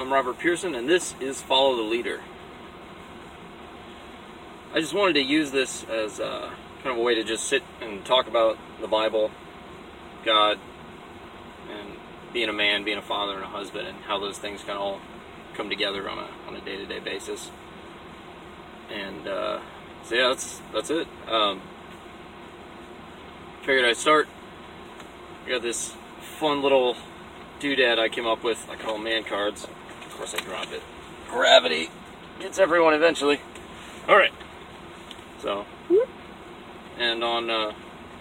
I'm Robert Pearson, and this is Follow the Leader. I just wanted to use this as uh, kind of a way to just sit and talk about the Bible, God, and being a man, being a father, and a husband, and how those things kind of all come together on a on a day to day basis. And uh, so yeah, that's that's it. Um, figured I'd start. I got this fun little doodad I came up with. I call man cards. Course, I dropped it. Gravity gets everyone eventually. All right. So, and on uh,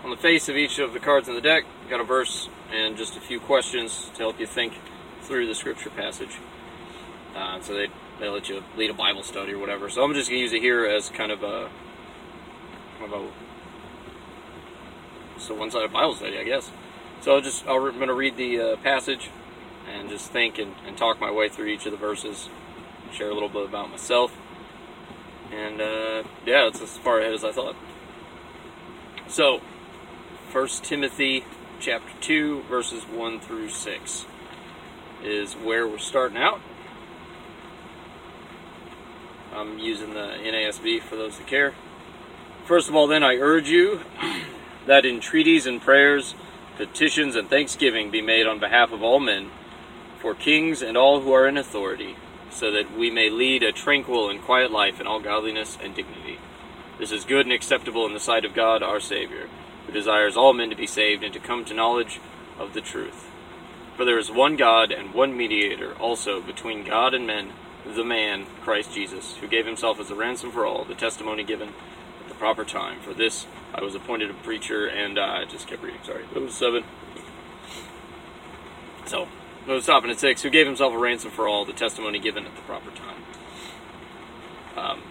on the face of each of the cards in the deck, got a verse and just a few questions to help you think through the scripture passage. Uh, so they they let you lead a Bible study or whatever. So I'm just gonna use it here as kind of a kind of a so one-sided Bible study, I guess. So I'll just I'm gonna read the uh, passage and just think and, and talk my way through each of the verses, share a little bit about myself, and uh, yeah, it's as far ahead as I thought. So, First Timothy chapter two, verses one through six, is where we're starting out. I'm using the NASB for those that care. First of all, then, I urge you that entreaties and prayers, petitions and thanksgiving be made on behalf of all men, for kings and all who are in authority, so that we may lead a tranquil and quiet life in all godliness and dignity. This is good and acceptable in the sight of God our Savior, who desires all men to be saved and to come to knowledge of the truth. For there is one God and one mediator also between God and men, the man, Christ Jesus, who gave himself as a ransom for all, the testimony given at the proper time. For this I was appointed a preacher, and uh, I just kept reading, sorry. It was seven. So, I was stopping at six. Who gave himself a ransom for all, the testimony given at the proper time. Um,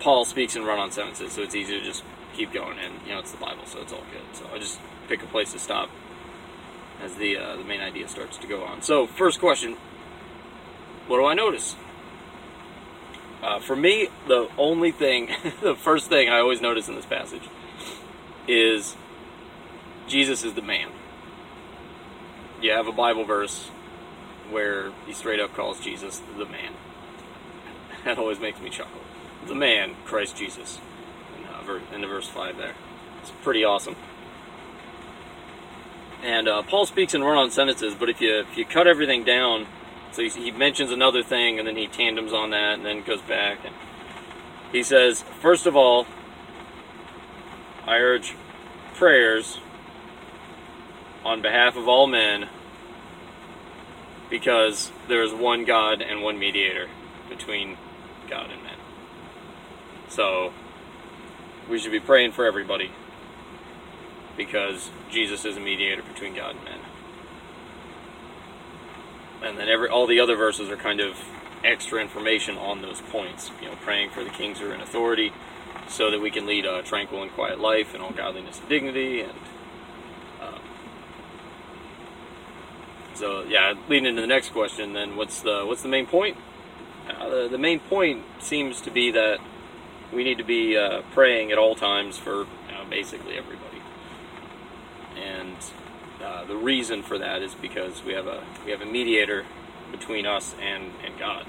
Paul speaks in run on sentences, so it's easy to just keep going, and you know it's the Bible, so it's all good. So I just pick a place to stop as the uh, the main idea starts to go on. So first question: What do I notice? Uh, for me, the only thing, the first thing I always notice in this passage is Jesus is the man. You have a Bible verse where he straight up calls Jesus the man. That always makes me chuckle. The man, Christ Jesus, in, uh, in the verse 5 there. It's pretty awesome. And uh, Paul speaks in run on sentences, but if you, if you cut everything down, so he, he mentions another thing and then he tandems on that and then goes back. And he says, First of all, I urge prayers on behalf of all men because there is one God and one mediator between God and men. So we should be praying for everybody because Jesus is a mediator between God and men. And then every all the other verses are kind of extra information on those points. You know, praying for the kings who are in authority so that we can lead a tranquil and quiet life in all godliness and dignity and so yeah, leading into the next question, then what's the what's the main point? Uh, the, the main point seems to be that we need to be uh, praying at all times for basically everybody, and uh, the reason for that is because we have a we have a mediator between us and and God.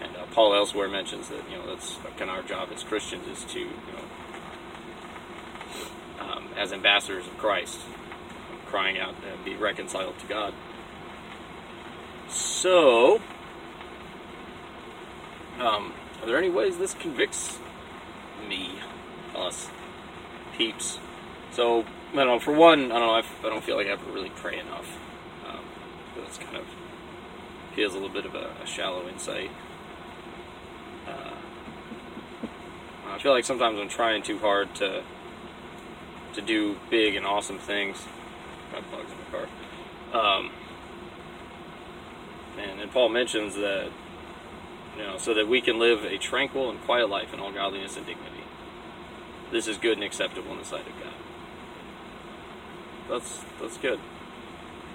And uh, Paul elsewhere mentions that you know that's kind of our job as Christians is to you know um, as ambassadors of Christ, crying out and be reconciled to God. So, um, are there any ways this convicts me, us, peeps? So, I don't know. For one, I don't know. I, I don't feel like I ever really pray enough. Um, that's kind of feels a little bit of a, a shallow insight. Uh, I feel like sometimes I'm trying too hard to to do big and awesome things. Got bugs in the car. Um, and, Paul mentions that, you know, so that we can live a tranquil and quiet life in all godliness and dignity. This is good and acceptable in the sight of God. That's that's good.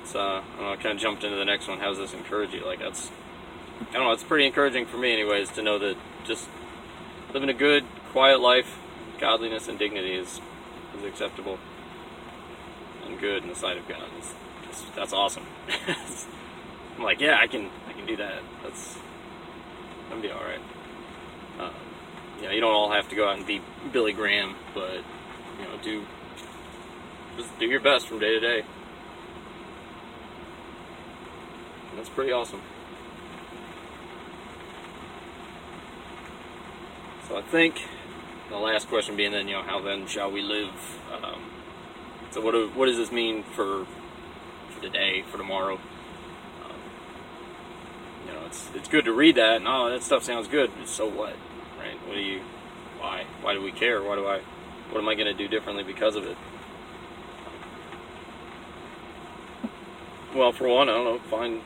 It's uh, I know, I kind of jumped into the next one. How does this encourage you? Like that's, I don't know. It's pretty encouraging for me, anyways, to know that just living a good, quiet life, godliness and dignity is is acceptable good in the sight of God. That's awesome. I'm like, yeah, I can I can can do that. That's I'm gonna be all right. Um, you know, you don't all have to go out and be Billy Graham, but you know, do just do your best from day to day. And that's pretty awesome. So I think the last question being then, you know, how then shall we live? Um, so what do, what does this mean for for today, for tomorrow? Um, you know, it's it's good to read that, and oh, that stuff sounds good. But so what, right? What do you? Why? Why do we care? Why do I? What am I going to do differently because of it? Well, for one, I don't know. Find,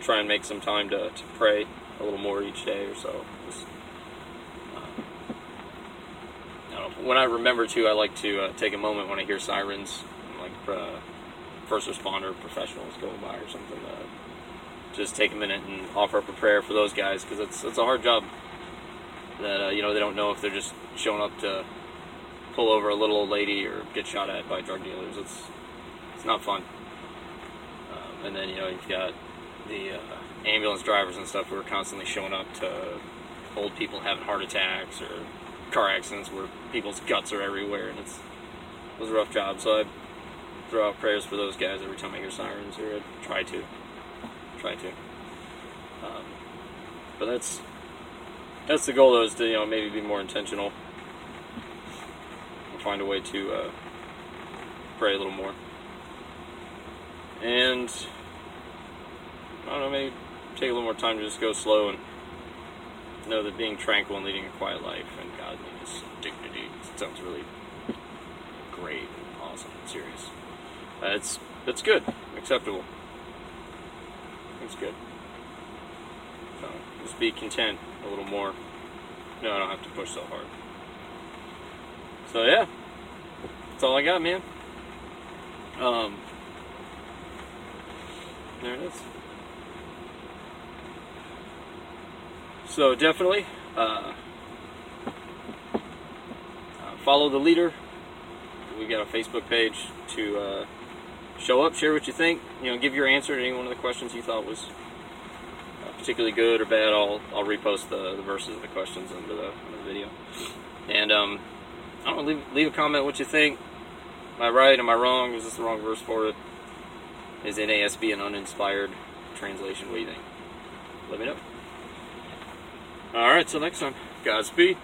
try and make some time to, to pray a little more each day or so. Just, uh, I don't know, when I remember to, I like to uh, take a moment when I hear sirens, like uh, first responder professionals going by or something. Uh, just take a minute and offer up a prayer for those guys because it's it's a hard job. That uh, you know they don't know if they're just showing up to pull over a little old lady or get shot at by drug dealers. It's it's not fun. Um, and then you know you've got the uh, ambulance drivers and stuff who are constantly showing up to old people having heart attacks or car accidents where people's guts are everywhere, and it's it was a rough job. So I throw out prayers for those guys every time I hear sirens, or I try to, try to. Um, but that's that's the goal, though, is to you know maybe be more intentional and find a way to uh, pray a little more. And I don't know, maybe take a little more time to just go slow and know that being tranquil and leading a quiet life and godliness, dignity, sounds really great, and awesome, and serious. Uh, it's it's good, acceptable. It's good. So just be content a little more. No, I don't have to push so hard. So yeah, that's all I got, man. Um, there it is. So definitely uh, uh, follow the leader. We've got a Facebook page to uh, show up, share what you think. You know, give your answer to any one of the questions you thought was uh, particularly good or bad. I'll I'll repost the, the verses of the questions under the, under the video. And um, I don't know, leave leave a comment what you think. Am I right? Am I wrong? Is this the wrong verse for it? Is NASB an uninspired translation? What do you think? Let me know. All right, till next time. Godspeed.